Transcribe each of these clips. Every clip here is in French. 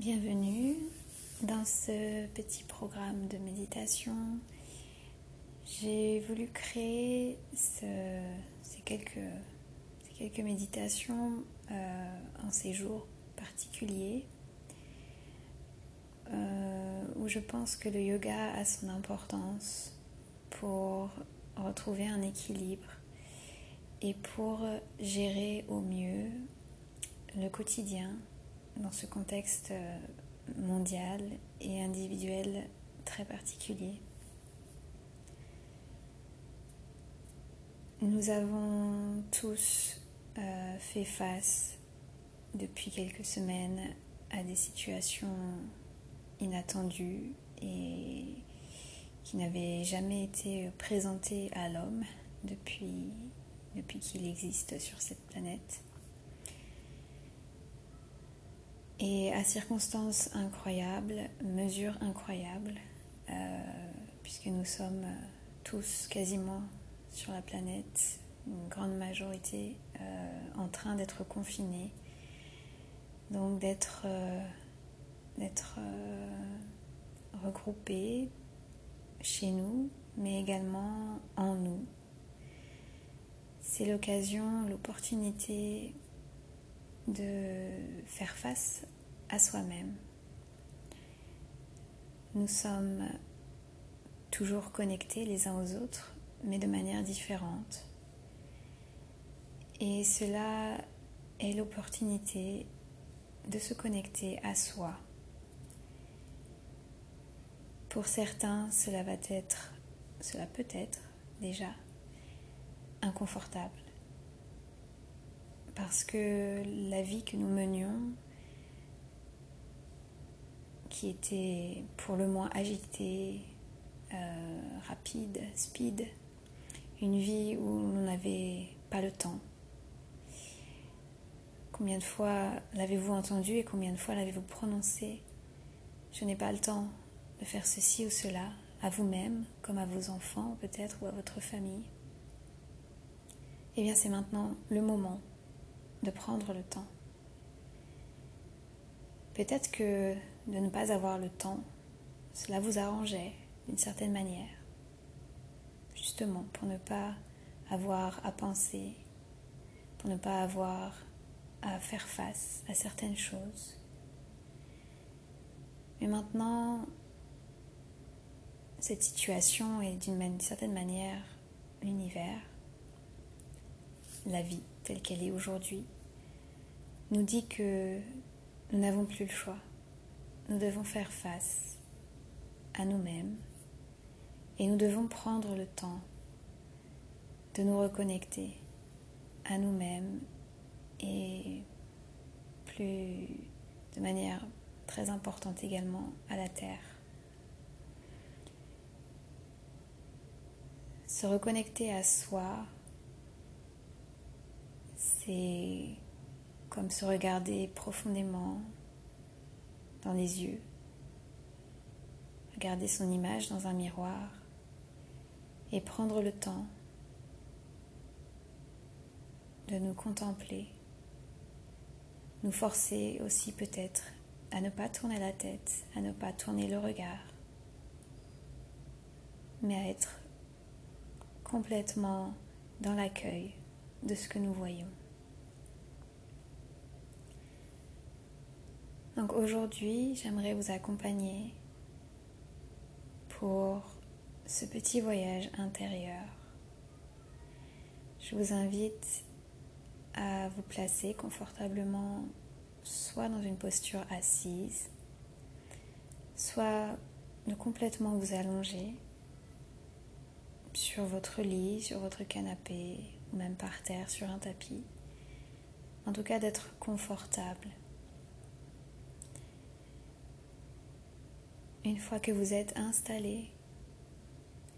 Bienvenue dans ce petit programme de méditation. J'ai voulu créer ces, quelques, méditations euh, en ces jours particuliers euh, où je pense que le yoga a son importance pour retrouver un équilibre et pour gérer au mieux le quotidien dans ce contexte euh, mondial et individuel très particulier. Nous avons tous euh, fait face depuis quelques semaines à des situations inattendues et qui n'avaient jamais été présentées à l'homme depuis, depuis qu'il existe sur cette planète. Et à circonstances incroyables, mesures incroyables, euh, puisque nous sommes tous quasiment sur la planète, une grande majorité euh, en train d'être confinés, donc d'être euh, regroupés chez nous, mais également en nous. C'est l'occasion, l'opportunité de faire face à soi-même. Nous sommes toujours connectés les uns aux autres, mais de manière différente. Et cela est l'opportunité de se connecter à soi. Pour certains, cela va être, cela peut être déjà inconfortable parce que la vie que nous menions, qui était pour le moins agitée, euh, rapide, speed, une vie où on n'avait pas le temps. Combien de fois l'avez-vous entendu et combien de fois l'avez-vous prononcé? Je n'ai pas le temps de faire ceci ou cela, à vous-même, comme à vos enfants peut-être, ou à votre famille. Eh bien c'est maintenant le moment de prendre le temps. Peut-être que de ne pas avoir le temps, cela vous arrangeait d'une certaine manière, justement pour ne pas avoir à penser, pour ne pas avoir à faire face à certaines choses. Mais maintenant, cette situation est d'une certaine manière l'univers, la vie telle qu'elle est aujourd'hui, nous dit que nous n'avons plus le choix. Nous devons faire face à nous-mêmes et nous devons prendre le temps de nous reconnecter à nous-mêmes et plus de manière très importante également à la Terre. Se reconnecter à soi, c'est comme se regarder profondément dans les yeux, regarder son image dans un miroir et prendre le temps de nous contempler, nous forcer aussi peut-être à ne pas tourner la tête, à ne pas tourner le regard, mais à être complètement dans l'accueil de ce que nous voyons. Donc aujourd'hui, j'aimerais vous accompagner pour ce petit voyage intérieur. Je vous invite à vous placer confortablement soit dans une posture assise, soit de complètement vous allonger sur votre lit, sur votre canapé ou même par terre sur un tapis. En tout cas d'être confortable Une fois que vous êtes installé,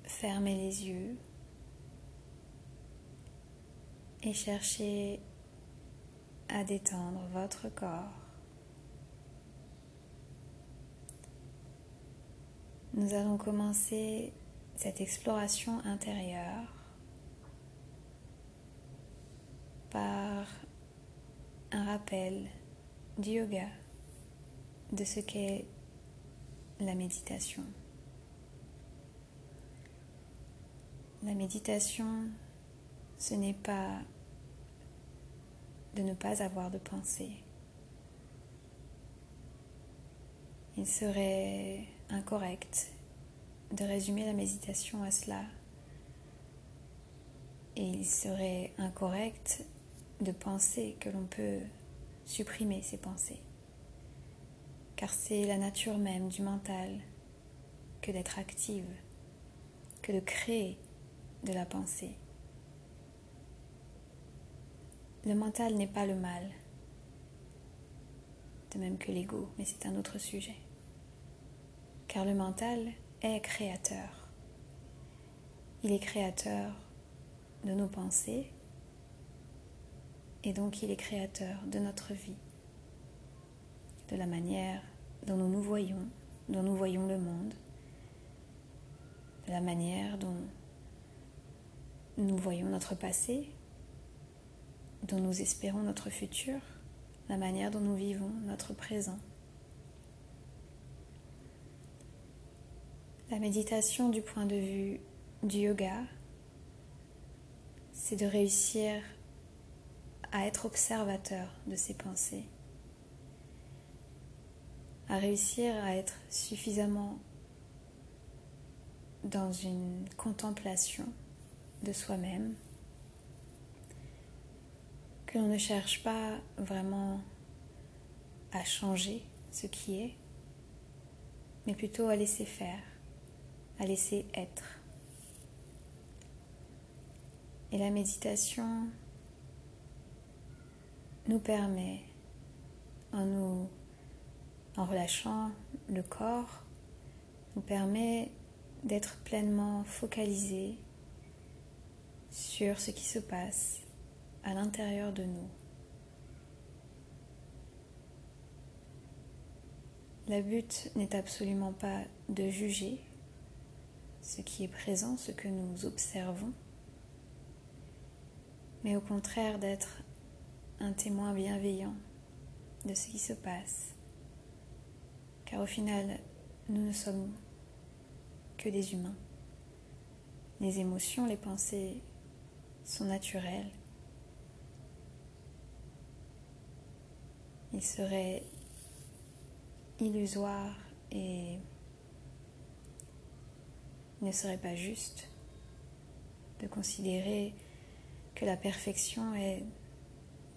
fermez les yeux et cherchez à détendre votre corps. Nous allons commencer cette exploration intérieure par un rappel du yoga de ce qu'est la méditation. La méditation, ce n'est pas de ne pas avoir de pensée. Il serait incorrect de résumer la méditation à cela. Et il serait incorrect de penser que l'on peut supprimer ces pensées. Car c'est la nature même du mental que d'être active, que de créer de la pensée. Le mental n'est pas le mal, de même que l'ego, mais c'est un autre sujet. Car le mental est créateur. Il est créateur de nos pensées et donc il est créateur de notre vie, de la manière dont nous nous voyons, dont nous voyons le monde, de la manière dont nous voyons notre passé, dont nous espérons notre futur, la manière dont nous vivons notre présent. La méditation du point de vue du yoga, c'est de réussir à être observateur de ses pensées, à réussir à être suffisamment dans une contemplation de soi-même, que l'on ne cherche pas vraiment à changer ce qui est, mais plutôt à laisser faire, à laisser être. Et la méditation nous permet, en nous en relâchant le corps, nous permet d'être pleinement focalisé sur ce qui se passe à l'intérieur de nous. Le but n'est absolument pas de juger ce qui est présent, ce que nous observons, mais au contraire d'être un témoin bienveillant de ce qui se passe. Car au final, nous ne sommes que des humains. Les émotions, les pensées sont naturelles. Il serait illusoire et il ne serait pas juste de considérer que la perfection est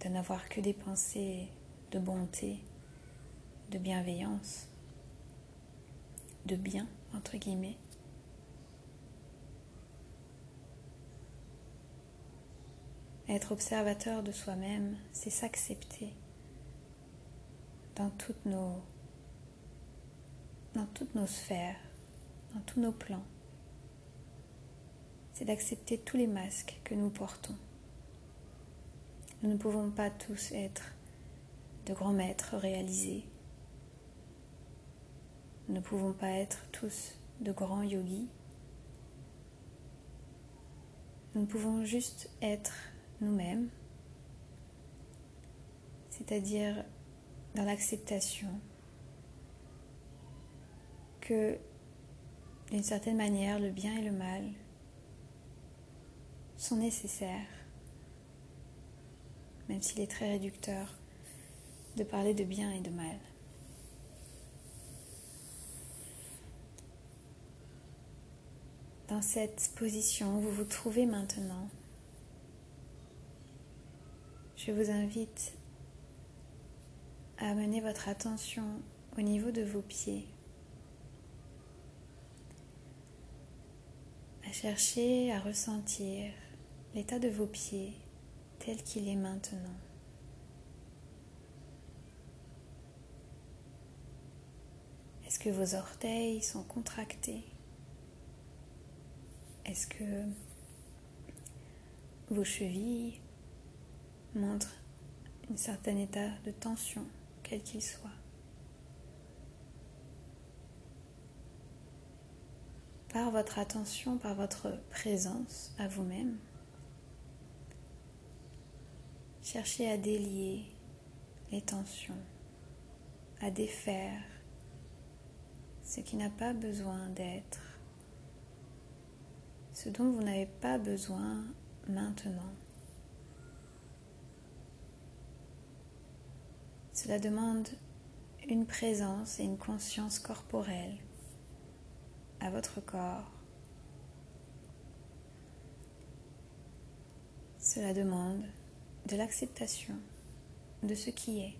de n'avoir que des pensées de bonté, de bienveillance, de bien, entre guillemets. Être observateur de soi-même, c'est s'accepter dans toutes nos dans toutes nos sphères, dans tous nos plans. C'est d'accepter tous les masques que nous portons. Nous ne pouvons pas tous être de grands maîtres réalisés. Nous ne pouvons pas être tous de grands yogis. Nous pouvons juste être nous-mêmes, c'est-à-dire dans l'acceptation que d'une certaine manière le bien et le mal sont nécessaires, même s'il est très réducteur de parler de bien et de mal. Dans cette position où vous vous trouvez maintenant, je vous invite à amener votre attention au niveau de vos pieds, à chercher à ressentir l'état de vos pieds tel qu'il est maintenant. Est-ce que vos orteils sont contractés? Est-ce que vos chevilles montre un certain état de tension, quel qu'il soit? Par votre attention, par votre présence à vous-même, cherchez à délier les tensions, à défaire ce qui n'a pas besoin d'être, ce dont vous n'avez pas besoin maintenant. Cela demande une présence et une conscience corporelle à votre corps. Cela demande de l'acceptation de ce qui est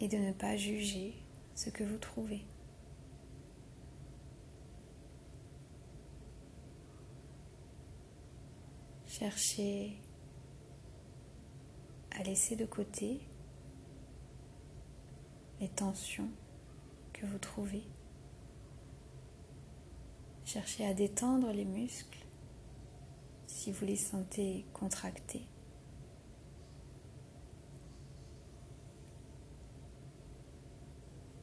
et de ne pas juger ce que vous trouvez. Cherchez à laisser de côté les tensions que vous trouvez. Cherchez à détendre les muscles si vous les sentez contractés.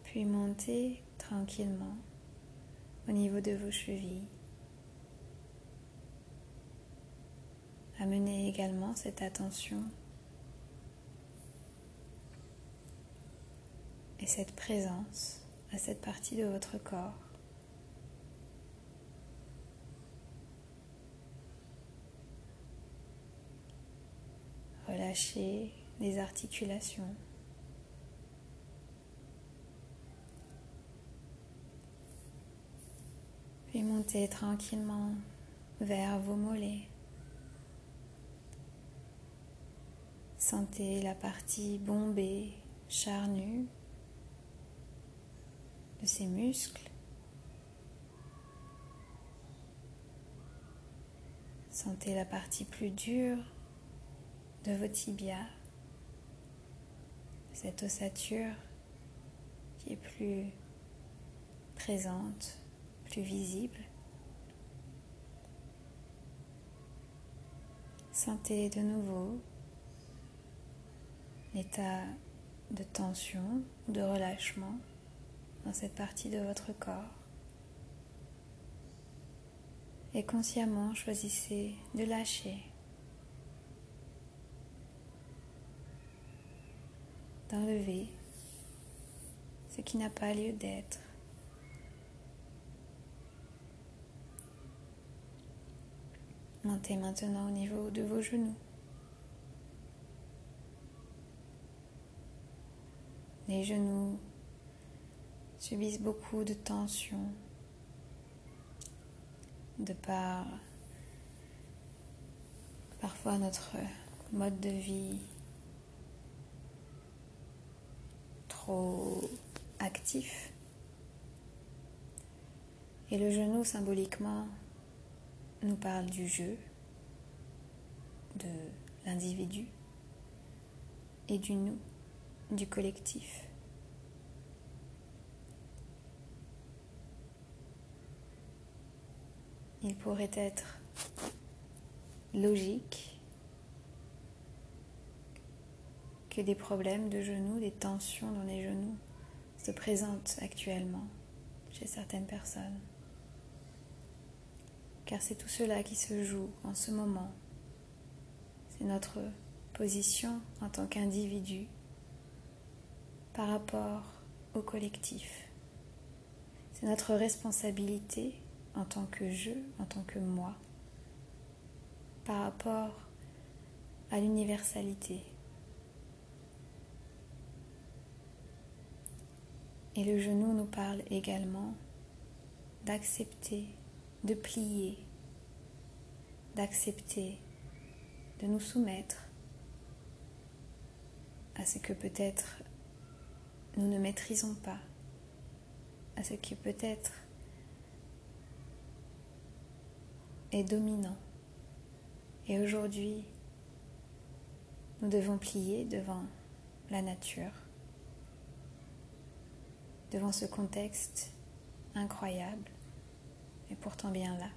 Puis montez tranquillement au niveau de vos chevilles. Amenez également cette attention et cette présence à cette partie de votre corps. Relâchez les articulations. Puis montez tranquillement vers vos mollets. Sentez la partie bombée, charnue de ces muscles. Sentez la partie plus dure de vos tibias, cette ossature qui est plus présente visible. Sentez de nouveau l'état de tension, de relâchement dans cette partie de votre corps. Et consciemment choisissez de lâcher, d'enlever ce qui n'a pas lieu d'être. Montez maintenant au niveau de vos genoux. Les genoux subissent beaucoup de tension de par parfois notre mode de vie trop actif. Et le genou symboliquement nous parle du jeu, de l'individu et du nous, du collectif. Il pourrait être logique que des problèmes de genoux, des tensions dans les genoux se présentent actuellement chez certaines personnes car c'est tout cela qui se joue en ce moment. C'est notre position en tant qu'individu par rapport au collectif. C'est notre responsabilité en tant que je, en tant que moi, par rapport à l'universalité. Et le genou nous parle également d'accepter de plier, d'accepter, de nous soumettre à ce que peut-être nous ne maîtrisons pas, à ce qui peut-être est dominant. Et aujourd'hui, nous devons plier devant la nature, devant ce contexte incroyable pourtant bien là.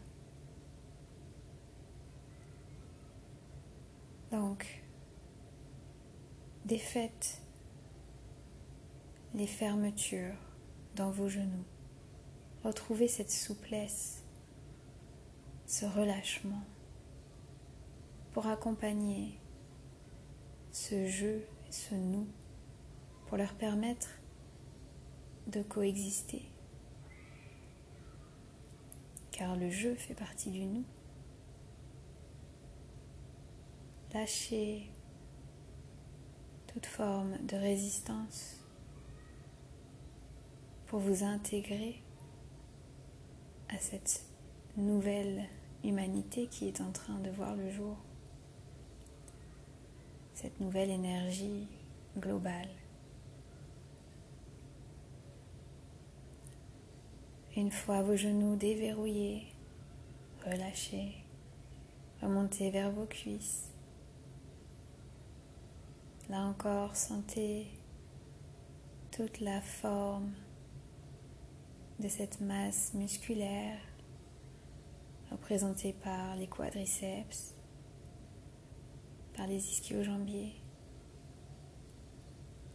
Donc, défaites les fermetures dans vos genoux. Retrouvez cette souplesse, ce relâchement pour accompagner ce jeu et ce nous pour leur permettre de coexister. Car le jeu fait partie du nous. Lâchez toute forme de résistance pour vous intégrer à cette nouvelle humanité qui est en train de voir le jour, cette nouvelle énergie globale. Une fois vos genoux déverrouillés, relâchez, remontez vers vos cuisses. Là encore, sentez toute la forme de cette masse musculaire représentée par les quadriceps, par les ischio-jambiers.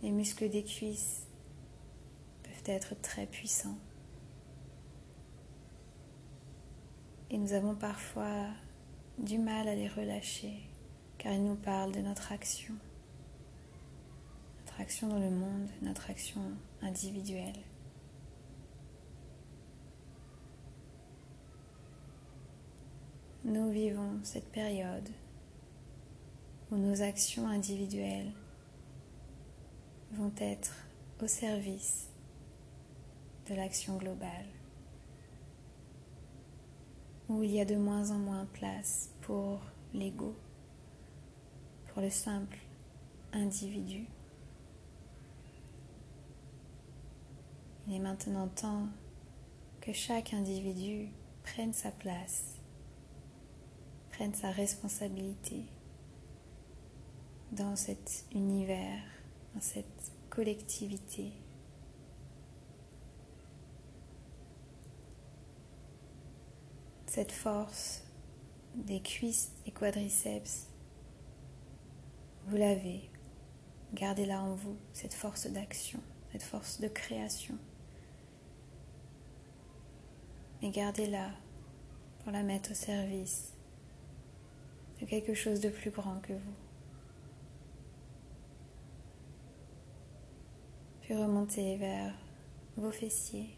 Les muscles des cuisses peuvent être très puissants. Et nous avons parfois du mal à les relâcher car ils nous parlent de notre action. Notre action dans le monde, notre action individuelle. Nous vivons cette période où nos actions individuelles vont être au service de l'action globale, où il y a de moins en moins place pour l'ego, pour le simple individu. Il est maintenant temps que chaque individu prenne sa place sa responsabilité dans cet univers, dans cette collectivité. Cette force des cuisses et quadriceps, vous l'avez, gardez-la en vous, cette force d'action, cette force de création. Et gardez-la pour la mettre au service quelque chose de plus grand que vous. Puis remontez vers vos fessiers.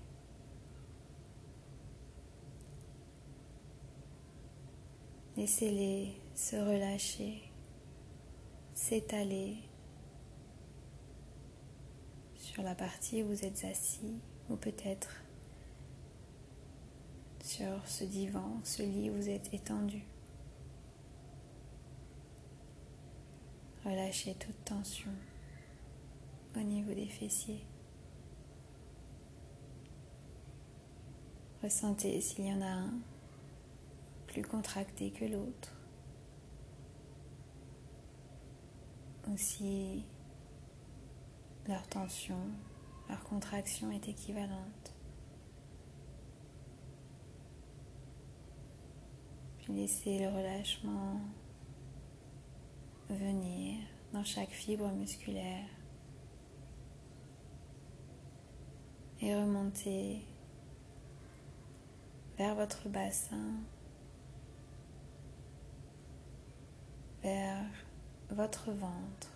Laissez-les se relâcher, s'étaler sur la partie où vous êtes assis ou peut-être sur ce divan, ce lit où vous êtes étendu. Relâchez toute tension au niveau des fessiers. Ressentez s'il y en a un plus contracté que l'autre. Ou si leur tension, leur contraction est équivalente. Puis laissez le relâchement venir dans chaque fibre musculaire et remonter vers votre bassin, vers votre ventre.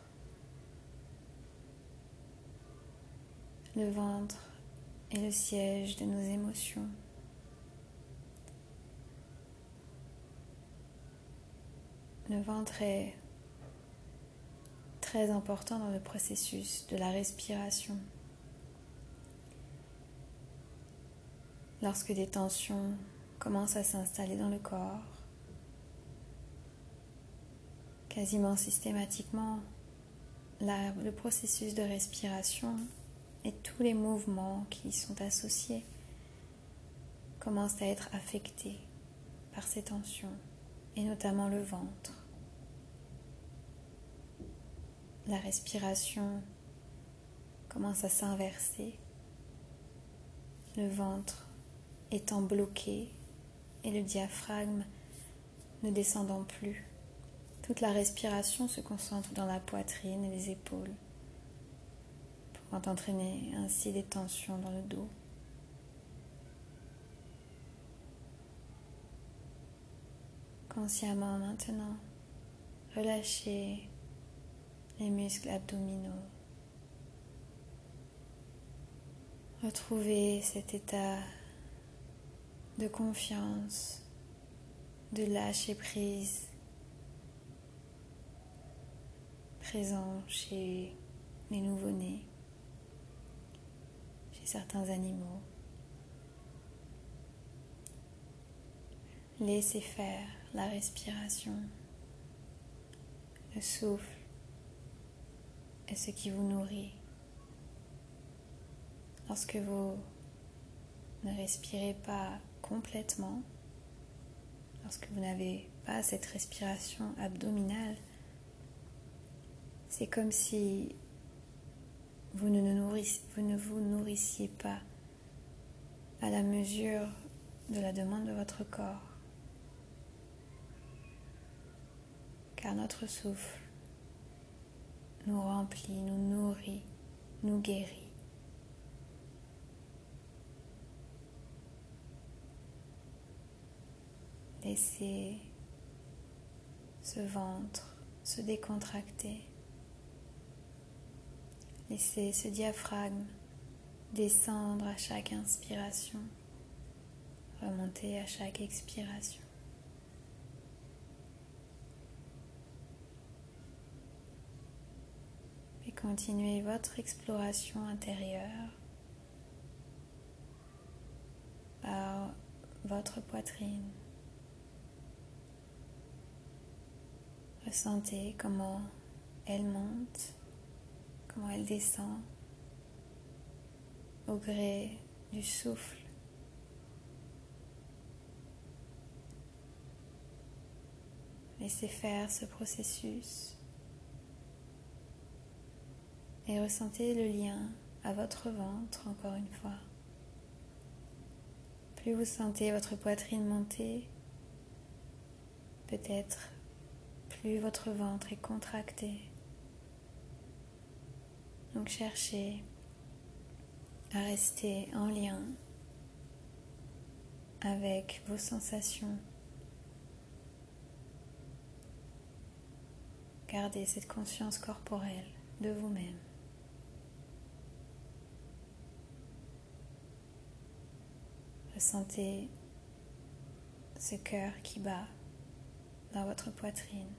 Le ventre est le siège de nos émotions. Le ventre est très important dans le processus de la respiration. Lorsque des tensions commencent à s'installer dans le corps, quasiment systématiquement, le processus de respiration et tous les mouvements qui y sont associés commencent à être affectés par ces tensions, et notamment le ventre la respiration commence à s'inverser, le ventre étant bloqué et le diaphragme ne descendant plus. Toute la respiration se concentre dans la poitrine et les épaules, pouvant entraîner ainsi des tensions dans le dos. Consciemment maintenant, relâchez les muscles abdominaux, Retrouvez cet état de confiance, de lâcher prise présent chez les nouveau-nés, chez certains animaux. Laissez faire la respiration, le souffle est ce qui vous nourrit. Lorsque vous ne respirez pas complètement, lorsque vous n'avez pas cette respiration abdominale, c'est comme si vous ne, vous ne vous nourrissiez pas à la mesure de la demande de votre corps. Car notre souffle nous remplit, nous nourrit, nous guérit. Laissez ce ventre se décontracter. Laissez ce diaphragme descendre à chaque inspiration, remonter à chaque expiration. Et continuez votre exploration intérieure par votre poitrine. Ressentez comment elle monte, comment elle descend au gré du souffle. Laissez faire ce processus et ressentez le lien à votre ventre encore une fois. Plus vous sentez votre poitrine monter, peut-être plus votre ventre est contracté. Donc cherchez à rester en lien avec vos sensations. Gardez cette conscience corporelle de vous-même. Ressentez ce cœur qui bat dans votre poitrine.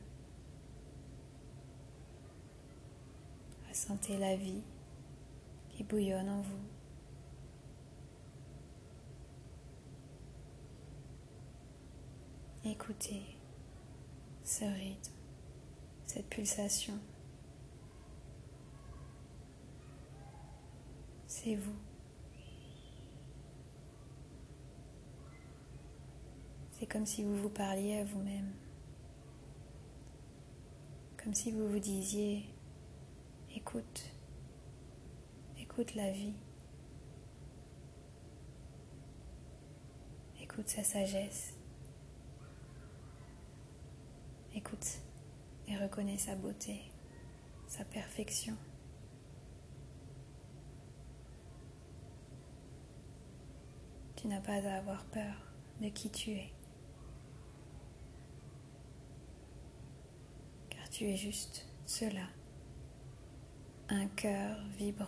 Ressentez la vie qui bouillonne en vous. Écoutez ce rythme, cette pulsation. C'est vous. C'est comme si vous vous parliez à vous-même. Comme si vous vous disiez Écoute. Écoute la vie. Écoute sa sagesse. Écoute et reconnais sa beauté, sa perfection. Tu n'as pas à avoir peur de qui tu es. Car tu es juste cela un cœur vibrant.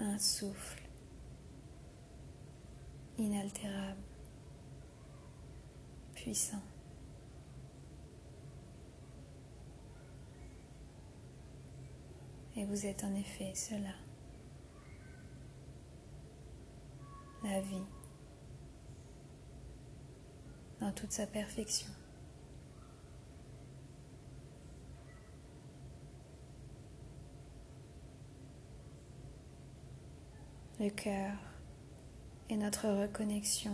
Un souffle inaltérable, puissant. Et vous êtes en effet cela. La vie dans toute sa perfection. le cœur et notre reconnexion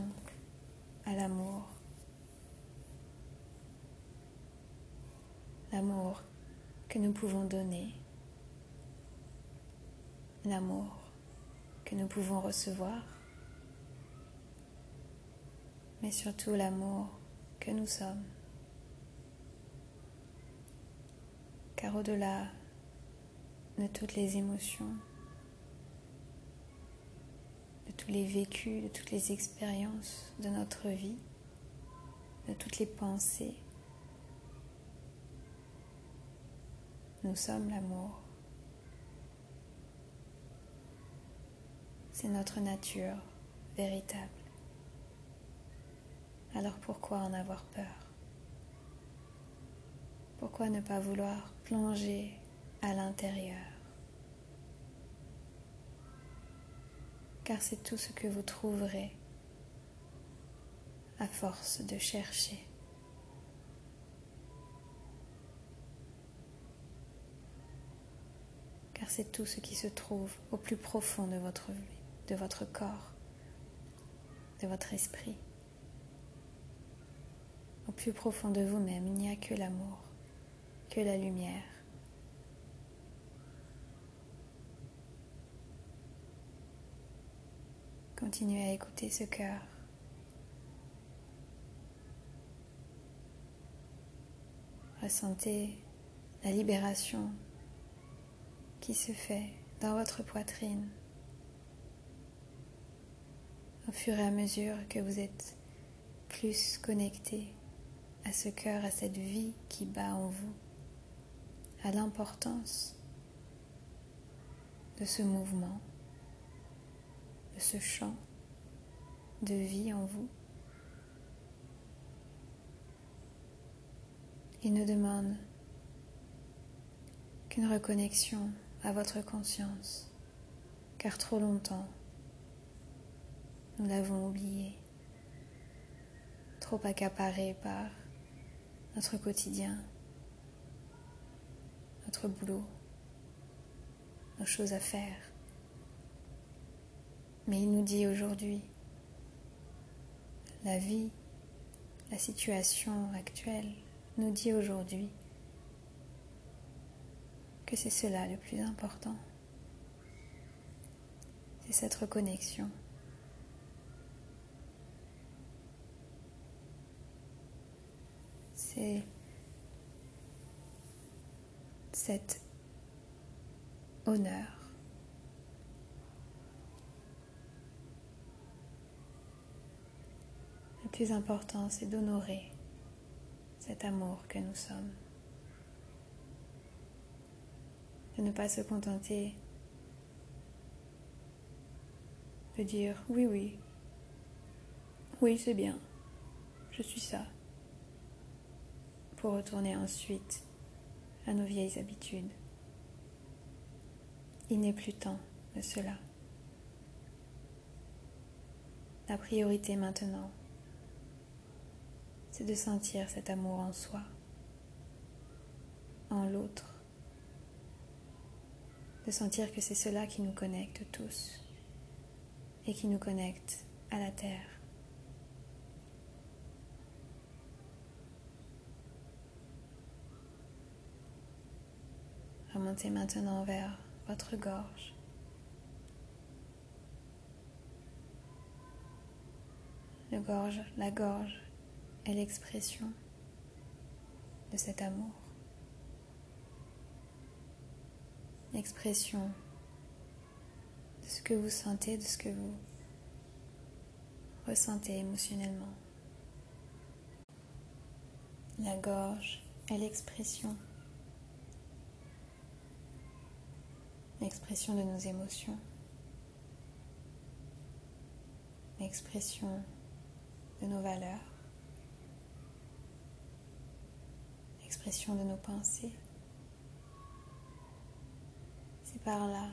à l'amour. L'amour que nous pouvons donner, l'amour que nous pouvons recevoir, mais surtout l'amour que nous sommes. Car au-delà de toutes les émotions, tous les vécus, de toutes les expériences de notre vie, de toutes les pensées. Nous sommes l'amour. C'est notre nature véritable. Alors pourquoi en avoir peur? Pourquoi ne pas vouloir plonger à l'intérieur? Car c'est tout ce que vous trouverez à force de chercher. Car c'est tout ce qui se trouve au plus profond de votre de votre corps, de votre esprit. Au plus profond de vous-même, il n'y a que l'amour, que la lumière. Continuez à écouter ce cœur. Ressentez la libération qui se fait dans votre poitrine au fur et à mesure que vous êtes plus connecté à ce cœur, à cette vie qui bat en vous, à l'importance de ce mouvement, de ce chant de vie en vous. Il ne demande qu'une reconnexion à votre conscience, car trop longtemps, nous l'avons oublié, trop accaparé par notre quotidien, notre boulot, nos choses à faire. Mais il nous dit aujourd'hui, la vie, la situation actuelle nous dit aujourd'hui que c'est cela le plus important. C'est cette reconnexion. Cet honneur. Le plus important, c'est d'honorer cet amour que nous sommes. De ne pas se contenter de dire oui, oui, oui, c'est bien, je suis ça, pour retourner ensuite à nos vieilles habitudes. Il n'est plus temps de cela. La priorité maintenant, c'est de sentir cet amour en soi, en l'autre, de sentir que c'est cela qui nous connecte tous et qui nous connecte à la terre. Remontez maintenant vers votre gorge, la gorge est l'expression de cet amour. L'expression de ce que vous sentez, de ce que vous ressentez émotionnellement. La gorge est l'expression l'expression de nos émotions, l'expression de nos valeurs, l'expression de nos pensées. C'est par là,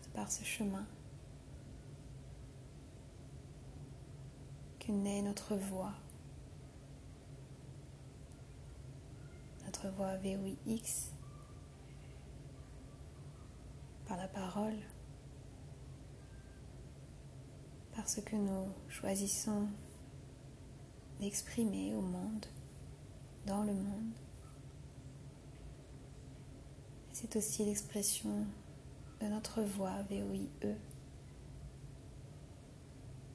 c'est par ce chemin que naît notre voix, notre voix VOIX par la parole, parce que nous choisissons d'exprimer au monde, dans le monde. C'est aussi l'expression de notre voix VOIE,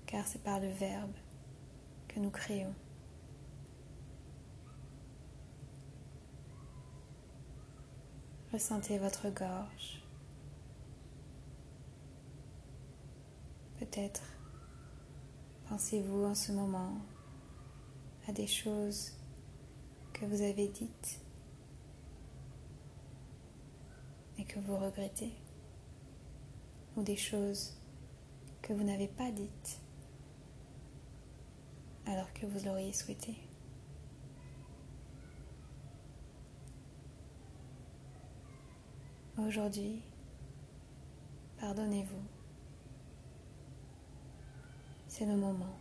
car c'est par le verbe que nous créons. Ressentez votre gorge. Peut-être pensez-vous en ce moment à des choses que vous avez dites que vous regrettez, ou des choses que vous n'avez pas dites alors que vous l'auriez souhaité? Aujourd'hui, pardonnez-vous. C'est le moment.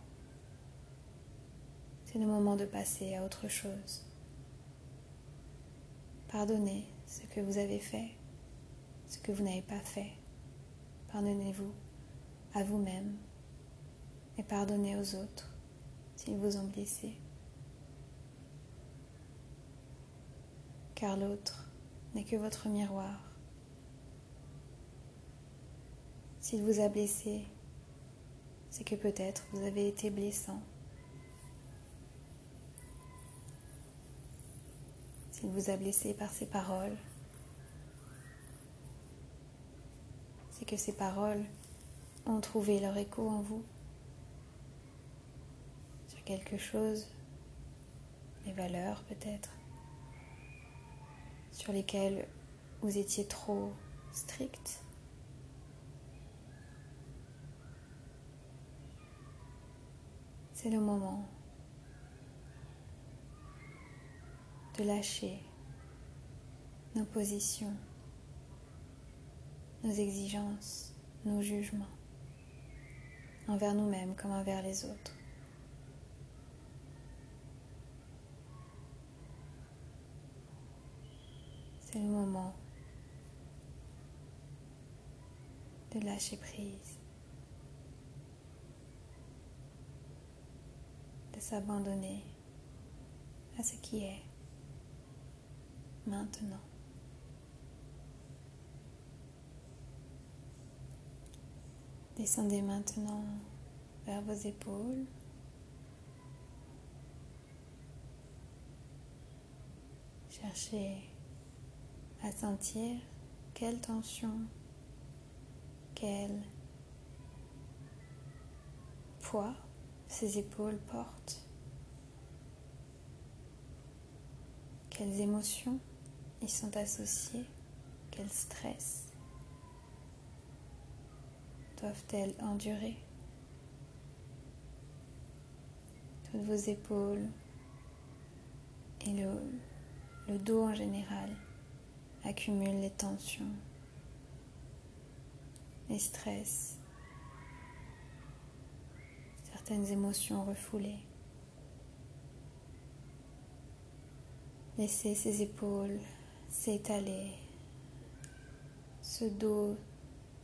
C'est le moment de passer à autre chose. Pardonnez ce que vous avez fait, ce que vous n'avez pas fait. Pardonnez-vous à vous-même et pardonnez aux autres s'ils vous ont blessé. Car l'autre n'est que votre miroir. S'il vous a blessé, c'est que peut-être vous avez été blessant. S'il vous a blessé par ses paroles, c'est que ces paroles ont trouvé leur écho en vous sur quelque chose, les valeurs peut-être, sur lesquelles vous étiez trop strict. C'est le moment de lâcher nos positions, nos exigences, nos jugements envers nous-mêmes comme envers les autres. C'est le moment de lâcher prise, de s'abandonner à ce qui est maintenant. Descendez maintenant vers vos épaules. Cherchez à sentir quelle tension, quel poids ces épaules portent, quelles émotions y sont associés Quel stress doivent-elles endurer? Toutes vos épaules et le, le dos en général accumulent les tensions, les stress, certaines émotions refoulées. Laissez ces épaules s'étaler, ce dos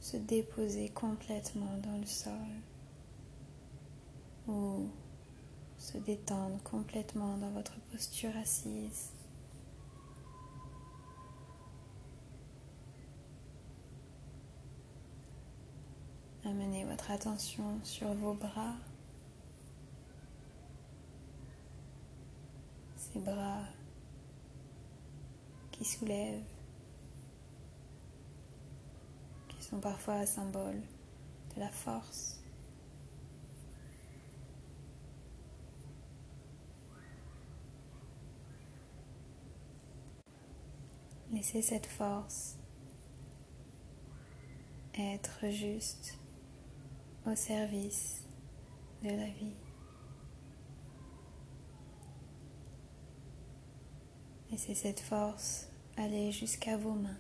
se déposer complètement dans le sol ou se détendre complètement dans votre posture assise. Amenez votre attention sur vos bras, ces bras qui soulèvent, qui sont parfois un symbole de la force. Laissez cette force être juste au service de la vie. Laissez cette force aller jusqu'à vos mains.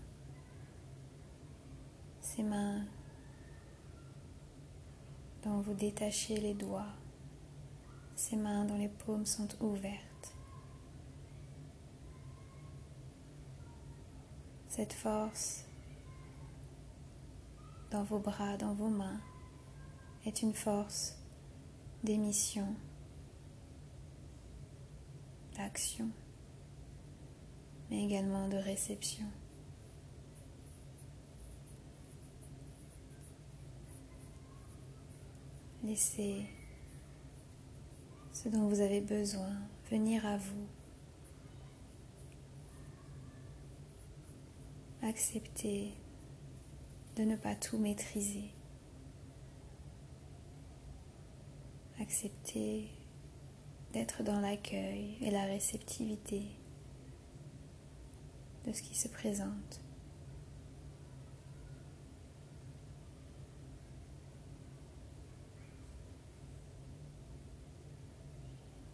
Ces mains dont vous détachez les doigts. Ces mains dont les paumes sont ouvertes. Cette force dans vos bras, dans vos mains, est une force d'émission, d'action mais également de réception. Laissez ce dont vous avez besoin venir à vous. Acceptez de ne pas tout maîtriser. Acceptez d'être dans l'accueil et la réceptivité de ce qui se présente.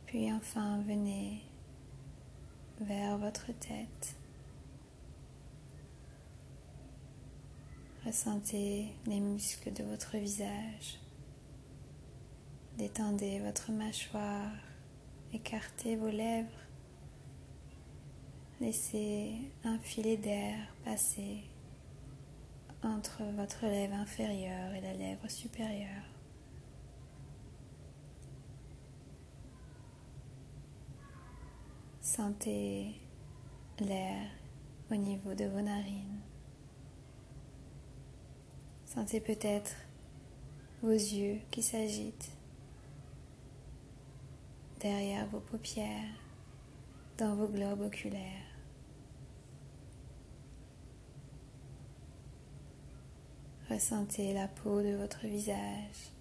Puis enfin, venez vers votre tête. Ressentez les muscles de votre visage. Détendez votre mâchoire. Écartez vos lèvres. Laissez un filet d'air passer entre votre lèvre inférieure et la lèvre supérieure. Sentez l'air au niveau de vos narines. Sentez peut-être vos yeux qui s'agitent derrière vos paupières, dans vos globes oculaires. Ressentez la peau de votre visage.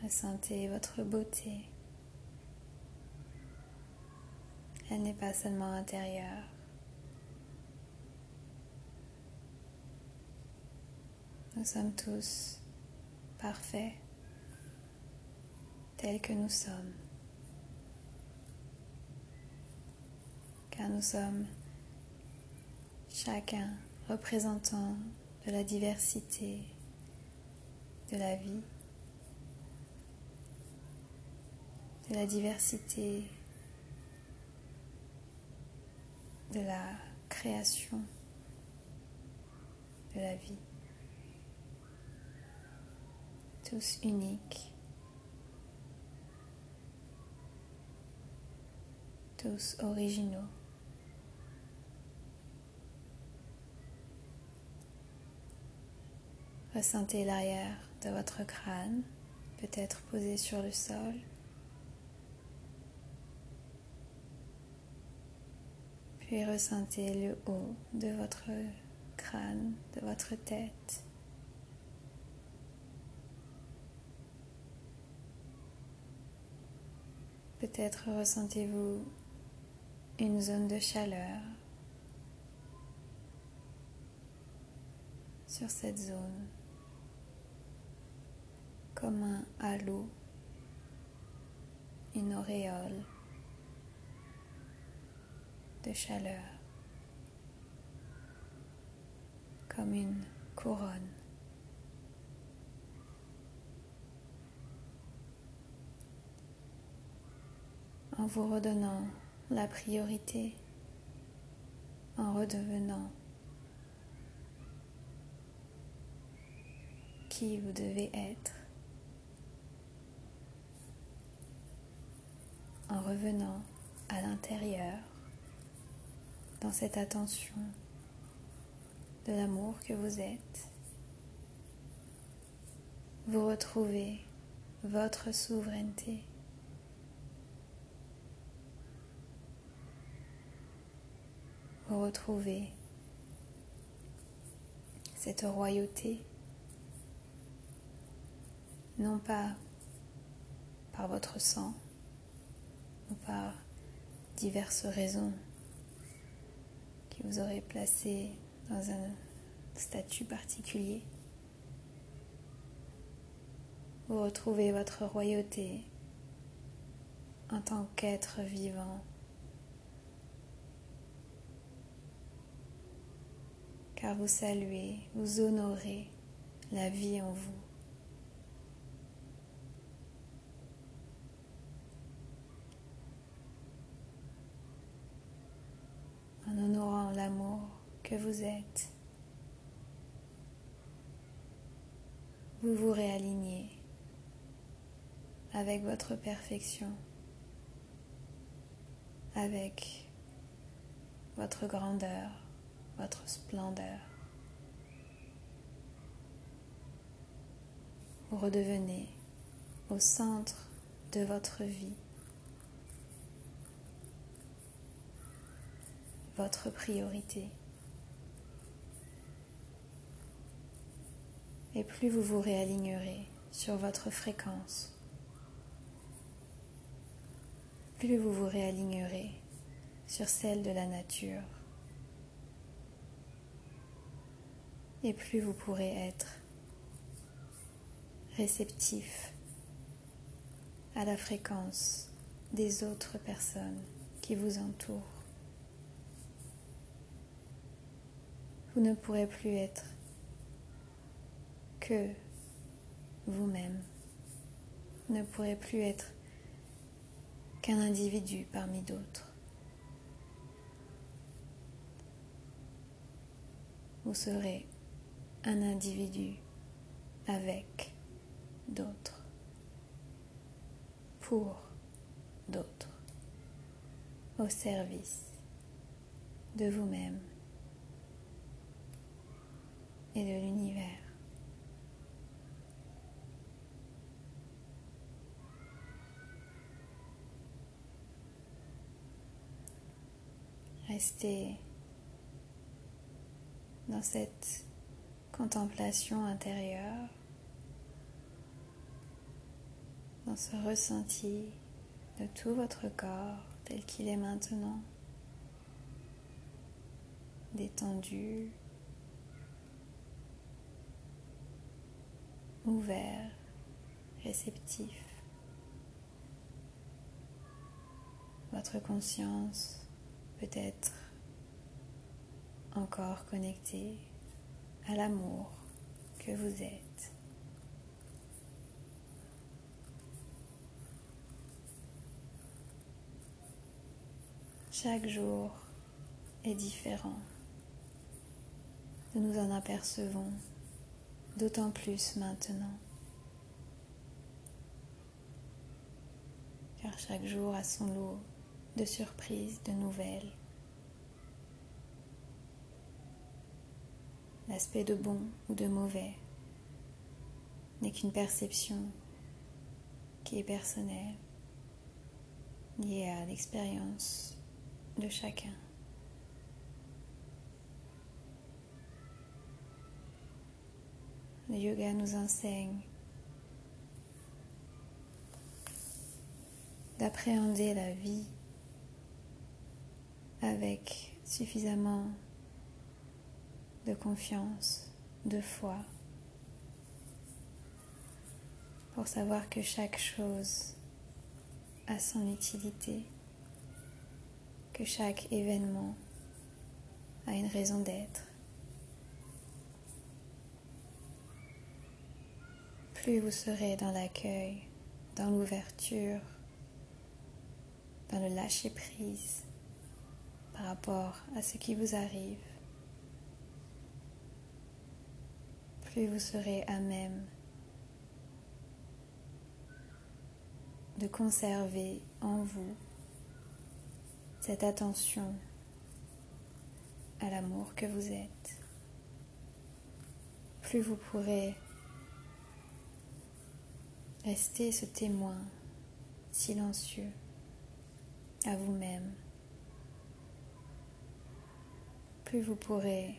Ressentez votre beauté. Elle n'est pas seulement intérieure. Nous sommes tous parfaits tels que nous sommes. Car nous sommes chacun représentant de la diversité de la vie, de la diversité de la création de la vie. Tous uniques, tous originaux. Ressentez l'arrière de votre crâne, peut-être posé sur le sol. Puis ressentez le haut de votre crâne, de votre tête. Peut-être ressentez-vous une zone de chaleur sur cette zone comme un halo, une auréole de chaleur, comme une couronne. En vous redonnant la priorité, en redevenant qui vous devez être. En revenant à l'intérieur dans cette attention de l'amour que vous êtes. Vous retrouvez votre souveraineté. Vous retrouvez cette royauté, non pas par votre sang, ou par diverses raisons qui vous auraient placé dans un statut particulier. Vous retrouvez votre royauté en tant qu'être vivant. Car vous saluez, vous honorez la vie en vous. En honorant l'amour que vous êtes. Vous vous réalignez avec votre perfection, avec votre grandeur, votre splendeur. Vous redevenez au centre de votre vie. Votre priorité. Et plus vous vous réalignerez sur votre fréquence, plus vous vous réalignerez sur celle de la nature, et plus vous pourrez être réceptif à la fréquence des autres personnes qui vous entourent. Vous ne pourrez plus être que vous-même. Vous ne pourrez plus être qu'un individu parmi d'autres. Vous serez un individu avec d'autres, pour d'autres, au service de vous-même et de l'univers. Restez dans cette contemplation intérieure, dans ce ressenti de tout votre corps tel qu'il est maintenant, détendu, ouvert, réceptif. Votre conscience peut être encore connectée à l'amour que vous êtes. Chaque jour est différent. Nous nous en apercevons d'autant plus maintenant. Car chaque jour a son lot de surprises, de nouvelles. L'aspect de bon ou de mauvais n'est qu'une perception qui est personnelle, liée à l'expérience de chacun. Le yoga nous enseigne d'appréhender la vie avec suffisamment de confiance, de foi, pour savoir que chaque chose a son utilité, que chaque événement a une raison d'être. Plus vous serez dans l'accueil, dans l'ouverture, dans le lâcher-prise par rapport à ce qui vous arrive, plus vous serez à même de conserver en vous cette attention à l'amour que vous êtes, plus vous pourrez rester ce témoin silencieux à vous-même, plus vous pourrez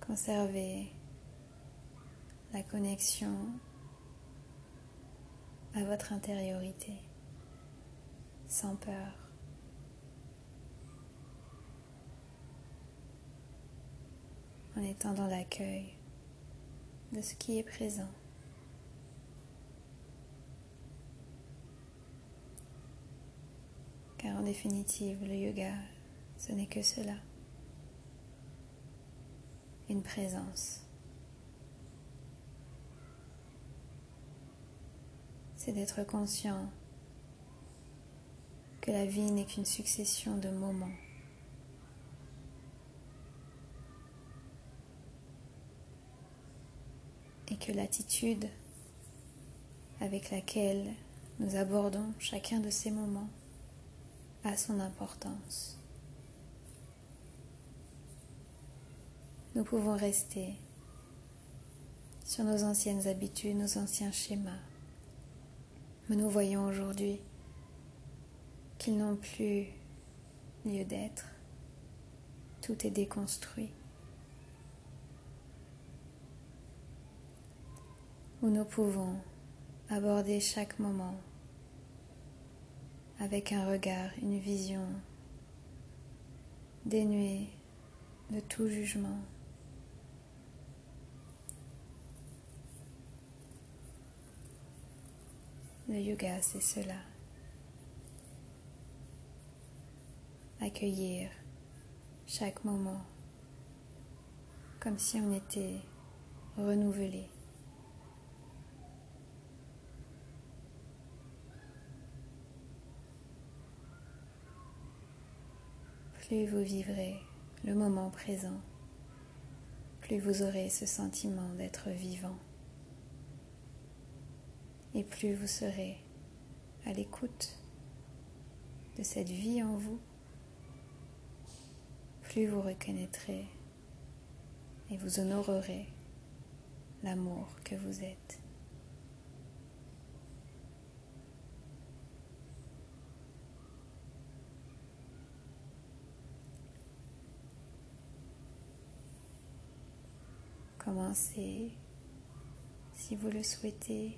conserver la connexion à votre intériorité sans peur. En étant dans l'accueil de ce qui est présent. En définitive, le yoga, ce n'est que cela. Une présence. c'est d'être conscient que la vie n'est qu'une succession de moments. Et que l'attitude avec laquelle nous abordons chacun de ces moments a son importance. Nous pouvons rester sur nos anciennes habitudes, nos anciens schémas, mais nous voyons aujourd'hui qu'ils n'ont plus lieu d'être. Tout est déconstruit. Où nous pouvons aborder chaque moment avec un regard, une vision dénuée de tout jugement. Le yoga, c'est cela. Accueillir chaque moment comme si on était renouvelé. Plus vous vivrez le moment présent, plus vous aurez ce sentiment d'être vivant et plus vous serez à l'écoute de cette vie en vous, plus vous reconnaîtrez et vous honorerez l'amour que vous êtes. Si vous le souhaitez,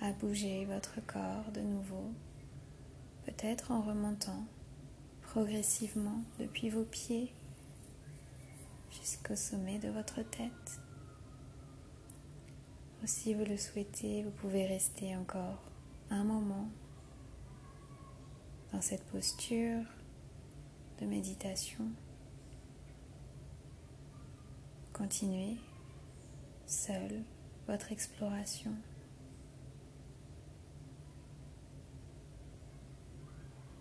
à bouger votre corps de nouveau, peut-être en remontant progressivement depuis vos pieds jusqu'au sommet de votre tête. Ou si vous le souhaitez, vous pouvez rester encore un moment dans cette posture de méditation. Continuez seul votre exploration.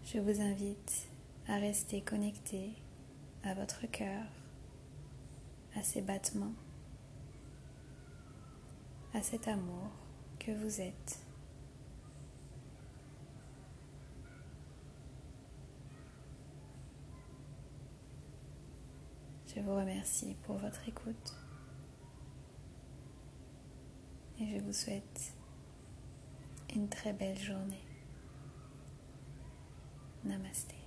Je vous invite à rester connecté à votre cœur, à ses battements, à cet amour que vous êtes. Je vous remercie pour votre écoute et je vous souhaite une très belle journée. Namaste.